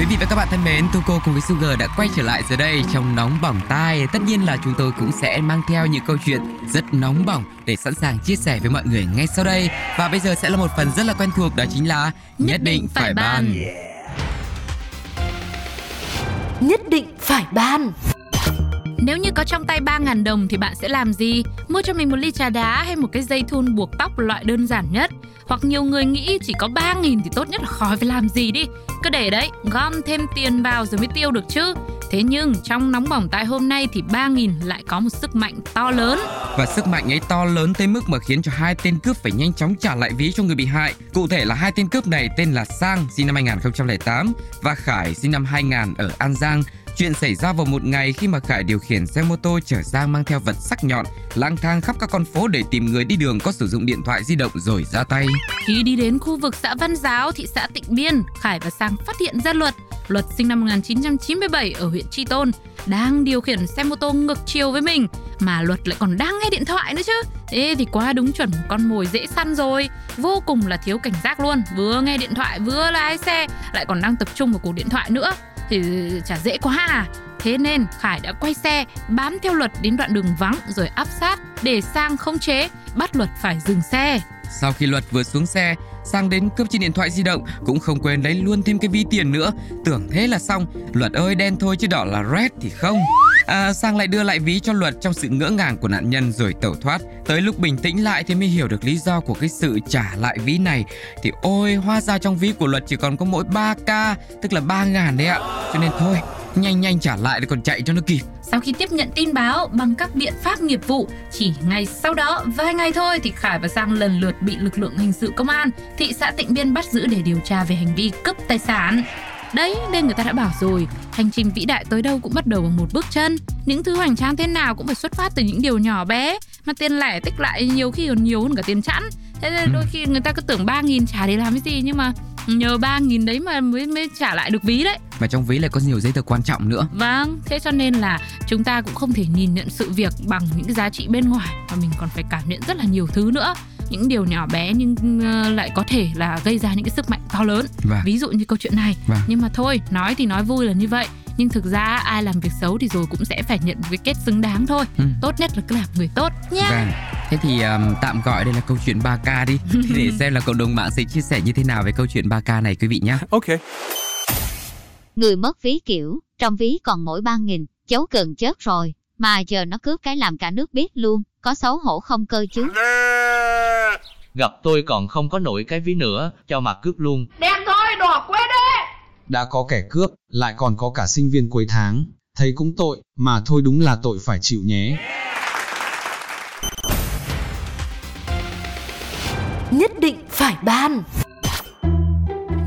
Quý vị và các bạn thân mến, Tuko cùng với Sugar đã quay trở lại giờ đây trong nóng bỏng tai. Tất nhiên là chúng tôi cũng sẽ mang theo những câu chuyện rất nóng bỏng để sẵn sàng chia sẻ với mọi người ngay sau đây. Và bây giờ sẽ là một phần rất là quen thuộc đó chính là nhất định phải ban. Nhất định phải ban nếu như có trong tay 3.000 đồng thì bạn sẽ làm gì? Mua cho mình một ly trà đá hay một cái dây thun buộc tóc loại đơn giản nhất? Hoặc nhiều người nghĩ chỉ có 3.000 thì tốt nhất là khỏi phải làm gì đi. Cứ để đấy, gom thêm tiền vào rồi mới tiêu được chứ. Thế nhưng trong nóng bỏng tại hôm nay thì 3.000 lại có một sức mạnh to lớn. Và sức mạnh ấy to lớn tới mức mà khiến cho hai tên cướp phải nhanh chóng trả lại ví cho người bị hại. Cụ thể là hai tên cướp này tên là Sang sinh năm 2008 và Khải sinh năm 2000 ở An Giang. Chuyện xảy ra vào một ngày khi mà Khải điều khiển xe mô tô chở Giang mang theo vật sắc nhọn, lang thang khắp các con phố để tìm người đi đường có sử dụng điện thoại di động rồi ra tay. Khi đi đến khu vực xã Văn Giáo, thị xã Tịnh Biên, Khải và Sang phát hiện ra Luật. Luật sinh năm 1997 ở huyện Tri Tôn đang điều khiển xe mô tô ngược chiều với mình mà Luật lại còn đang nghe điện thoại nữa chứ. Thế thì quá đúng chuẩn một con mồi dễ săn rồi. Vô cùng là thiếu cảnh giác luôn. Vừa nghe điện thoại vừa lái xe lại còn đang tập trung vào cuộc điện thoại nữa thì chả dễ quá à. Thế nên Khải đã quay xe bám theo Luật đến đoạn đường vắng rồi áp sát để sang khống chế bắt Luật phải dừng xe. Sau khi Luật vừa xuống xe, Sang đến cướp trên điện thoại di động cũng không quên lấy luôn thêm cái ví tiền nữa. Tưởng thế là xong, Luật ơi đen thôi chứ đỏ là red thì không. À, Sang lại đưa lại ví cho Luật trong sự ngỡ ngàng của nạn nhân rồi tẩu thoát. Tới lúc bình tĩnh lại thì mới hiểu được lý do của cái sự trả lại ví này. Thì ôi, hóa ra trong ví của Luật chỉ còn có mỗi 3k, tức là 3 ngàn đấy ạ. Cho nên thôi, nhanh nhanh trả lại để còn chạy cho nó kịp. Sau khi tiếp nhận tin báo bằng các biện pháp nghiệp vụ, chỉ ngày sau đó vài ngày thôi thì Khải và Sang lần lượt bị lực lượng hình sự công an thị xã Tịnh Biên bắt giữ để điều tra về hành vi cướp tài sản. Đấy, nên người ta đã bảo rồi, hành trình vĩ đại tới đâu cũng bắt đầu bằng một bước chân. Những thứ hoành tráng thế nào cũng phải xuất phát từ những điều nhỏ bé, mà tiền lẻ tích lại nhiều khi còn nhiều hơn cả tiền chẵn. Thế nên đôi khi người ta cứ tưởng 3.000 trả để làm cái gì nhưng mà nhờ 3.000 đấy mà mới mới trả lại được ví đấy. Mà trong ví lại có nhiều giấy tờ quan trọng nữa. Vâng, thế cho nên là chúng ta cũng không thể nhìn nhận sự việc bằng những cái giá trị bên ngoài mà mình còn phải cảm nhận rất là nhiều thứ nữa những điều nhỏ bé nhưng uh, lại có thể là gây ra những cái sức mạnh to lớn Vâng. ví dụ như câu chuyện này Vâng. nhưng mà thôi nói thì nói vui là như vậy nhưng thực ra ai làm việc xấu thì rồi cũng sẽ phải nhận cái kết xứng đáng thôi Ừ. tốt nhất là cứ làm người tốt nha Vâng. Thế thì um, tạm gọi đây là câu chuyện 3K đi để xem là cộng đồng mạng sẽ chia sẻ như thế nào về câu chuyện 3K này quý vị nhé. Ok Người mất ví kiểu, trong ví còn mỗi ba nghìn, cháu gần chết rồi, mà giờ nó cướp cái làm cả nước biết luôn, có xấu hổ không cơ chứ. Gặp tôi còn không có nổi cái ví nữa, cho mà cướp luôn. đã có kẻ cướp, lại còn có cả sinh viên cuối tháng, thấy cũng tội, mà thôi đúng là tội phải chịu nhé. Nhất định phải ban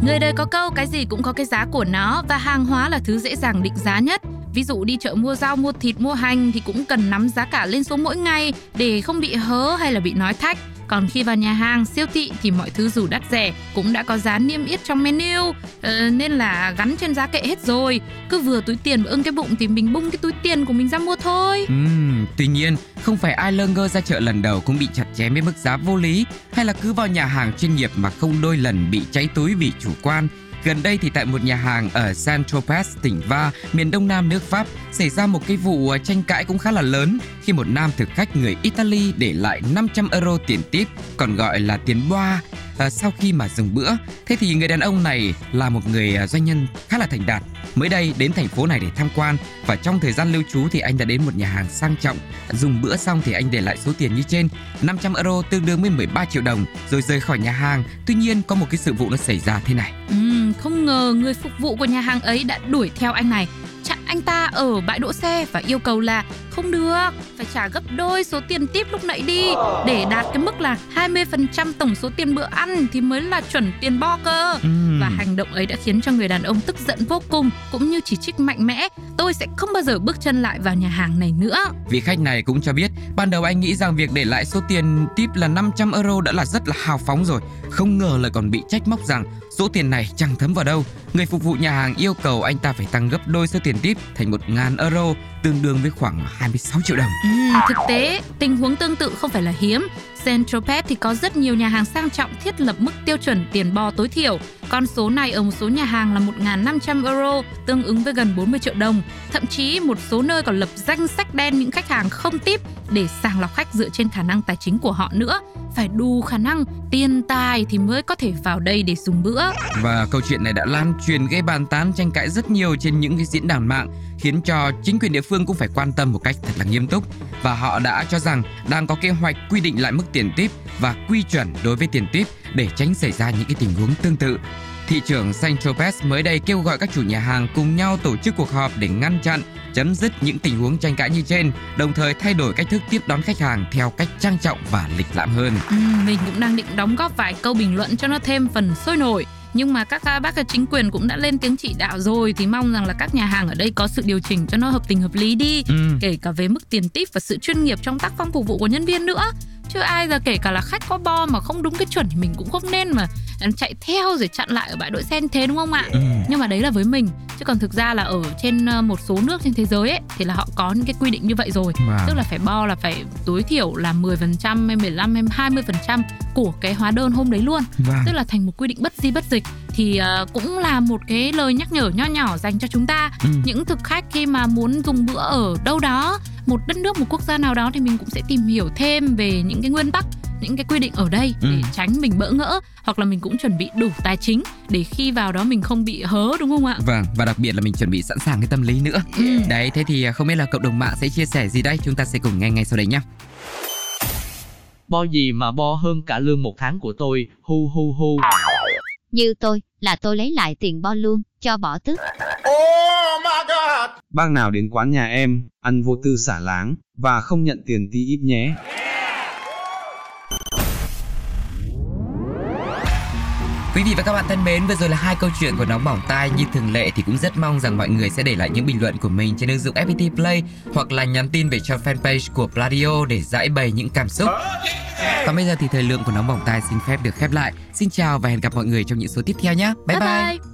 Người đời có câu cái gì cũng có cái giá của nó và hàng hóa là thứ dễ dàng định giá nhất. Ví dụ đi chợ mua rau, mua thịt, mua hành thì cũng cần nắm giá cả lên xuống mỗi ngày để không bị hớ hay là bị nói thách. Còn khi vào nhà hàng, siêu thị thì mọi thứ dù đắt rẻ cũng đã có giá niêm yết trong menu ờ, nên là gắn trên giá kệ hết rồi. Cứ vừa túi tiền mà ưng cái bụng thì mình bung cái túi tiền của mình ra mua thôi. Ừm, tuy nhiên, không phải ai lơ ngơ ra chợ lần đầu cũng bị chặt chém với mức giá vô lý hay là cứ vào nhà hàng chuyên nghiệp mà không đôi lần bị cháy túi vì chủ quan. Gần đây thì tại một nhà hàng ở Saint-Tropez, tỉnh Va, miền đông nam nước Pháp, xảy ra một cái vụ à, tranh cãi cũng khá là lớn khi một nam thực khách người Italy để lại 500 euro tiền tip, còn gọi là tiền boa, à, sau khi mà dừng bữa. Thế thì người đàn ông này là một người à, doanh nhân khá là thành đạt. Mới đây đến thành phố này để tham quan và trong thời gian lưu trú thì anh đã đến một nhà hàng sang trọng. Dùng bữa xong thì anh để lại số tiền như trên 500 euro tương đương với 13 triệu đồng rồi rời khỏi nhà hàng. Tuy nhiên có một cái sự vụ nó xảy ra thế này. Ừ không ngờ người phục vụ của nhà hàng ấy đã đuổi theo anh này chặn anh ta ở bãi đỗ xe và yêu cầu là không được, phải trả gấp đôi số tiền tiếp lúc nãy đi để đạt cái mức là 20% tổng số tiền bữa ăn thì mới là chuẩn tiền bo cơ. Ừm. Và hành động ấy đã khiến cho người đàn ông tức giận vô cùng cũng như chỉ trích mạnh mẽ tôi sẽ không bao giờ bước chân lại vào nhà hàng này nữa. Vị khách này cũng cho biết ban đầu anh nghĩ rằng việc để lại số tiền tip là 500 euro đã là rất là hào phóng rồi. Không ngờ lại còn bị trách móc rằng số tiền này chẳng thấm vào đâu. Người phục vụ nhà hàng yêu cầu anh ta phải tăng gấp đôi số tiền tip thành 1.000 euro, tương đương với khoảng 26 triệu đồng. Ừ, thực tế, tình huống tương tự không phải là hiếm. Saint-Tropez thì có rất nhiều nhà hàng sang trọng thiết lập mức tiêu chuẩn tiền bo tối thiểu. Con số này ở một số nhà hàng là 1.500 euro, tương ứng với gần 40 triệu đồng. Thậm chí một số nơi còn lập danh sách đen những khách hàng không tip để sàng lọc khách dựa trên khả năng tài chính của họ nữa. Phải đủ khả năng tiền tài thì mới có thể vào đây để dùng bữa. Và câu chuyện này đã lan truyền gây bàn tán tranh cãi rất nhiều trên những cái diễn đàn mạng khiến cho chính quyền địa phương cũng phải quan tâm một cách thật là nghiêm túc và họ đã cho rằng đang có kế hoạch quy định lại mức tiền tip và quy chuẩn đối với tiền tip để tránh xảy ra những cái tình huống tương tự. Thị trưởng Saint Tropez mới đây kêu gọi các chủ nhà hàng cùng nhau tổ chức cuộc họp để ngăn chặn, chấm dứt những tình huống tranh cãi như trên, đồng thời thay đổi cách thức tiếp đón khách hàng theo cách trang trọng và lịch lãm hơn. Ừ, mình cũng đang định đóng góp vài câu bình luận cho nó thêm phần sôi nổi nhưng mà các bác chính quyền cũng đã lên tiếng chỉ đạo rồi thì mong rằng là các nhà hàng ở đây có sự điều chỉnh cho nó hợp tình hợp lý đi Ừ. kể cả về mức tiền tip và sự chuyên nghiệp trong tác phong phục vụ của nhân viên nữa chứ ai giờ kể cả là khách có bo mà không đúng cái chuẩn thì mình cũng không nên mà chạy theo rồi chặn lại ở bãi đỗ xe như thế đúng không ạ Ừ. nhưng mà đấy là với mình chứ còn thực ra là ở trên ờ, một số nước trên thế giới ấy thì là họ có những cái quy định như vậy rồi Wow. tức là phải bo là phải tối thiểu là 10% hay 15 hay 20% của cái hóa đơn hôm đấy luôn Vâng. tức là thành một quy định bất di bất dịch thì ờ, cũng là một cái lời nhắc nhở nho nhỏ dành cho chúng ta Ừ. những thực khách khi mà muốn dùng bữa ở đâu đó một đất nước một quốc gia nào đó thì mình cũng sẽ tìm hiểu thêm về những cái nguyên tắc những cái quy định ở đây Ừ. để tránh mình bỡ ngỡ hoặc là mình cũng chuẩn bị đủ tài chính để khi vào đó mình không bị hớ đúng không ạ Vâng, và đặc biệt là mình chuẩn bị sẵn sàng cái tâm lý nữa. Ừ. Đấy, thế thì à, không biết là cộng đồng mạng sẽ chia sẻ gì đây? Chúng ta sẽ cùng nghe ngay sau đây nhé. Bo gì mà bo hơn cả lương một tháng của tôi, hu hu hu. Như tôi, là tôi lấy lại tiền bo luôn, cho bỏ tức. Bác nào đến quán nhà em, ăn vô tư xả láng, và không nhận tiền tí ít nhé. Quý vị và các bạn thân mến, vừa rồi là hai câu chuyện của nóng bỏng tai như thường lệ thì cũng rất mong rằng mọi người sẽ để lại những bình luận của mình trên ứng dụng FPT Play hoặc là nhắn tin về cho fanpage của Pladio để giải bày những cảm xúc. Còn bây giờ thì thời lượng của nóng bỏng tai xin phép được khép lại. Xin chào và hẹn gặp mọi người trong những số tiếp theo nhé. Bye bye. bye.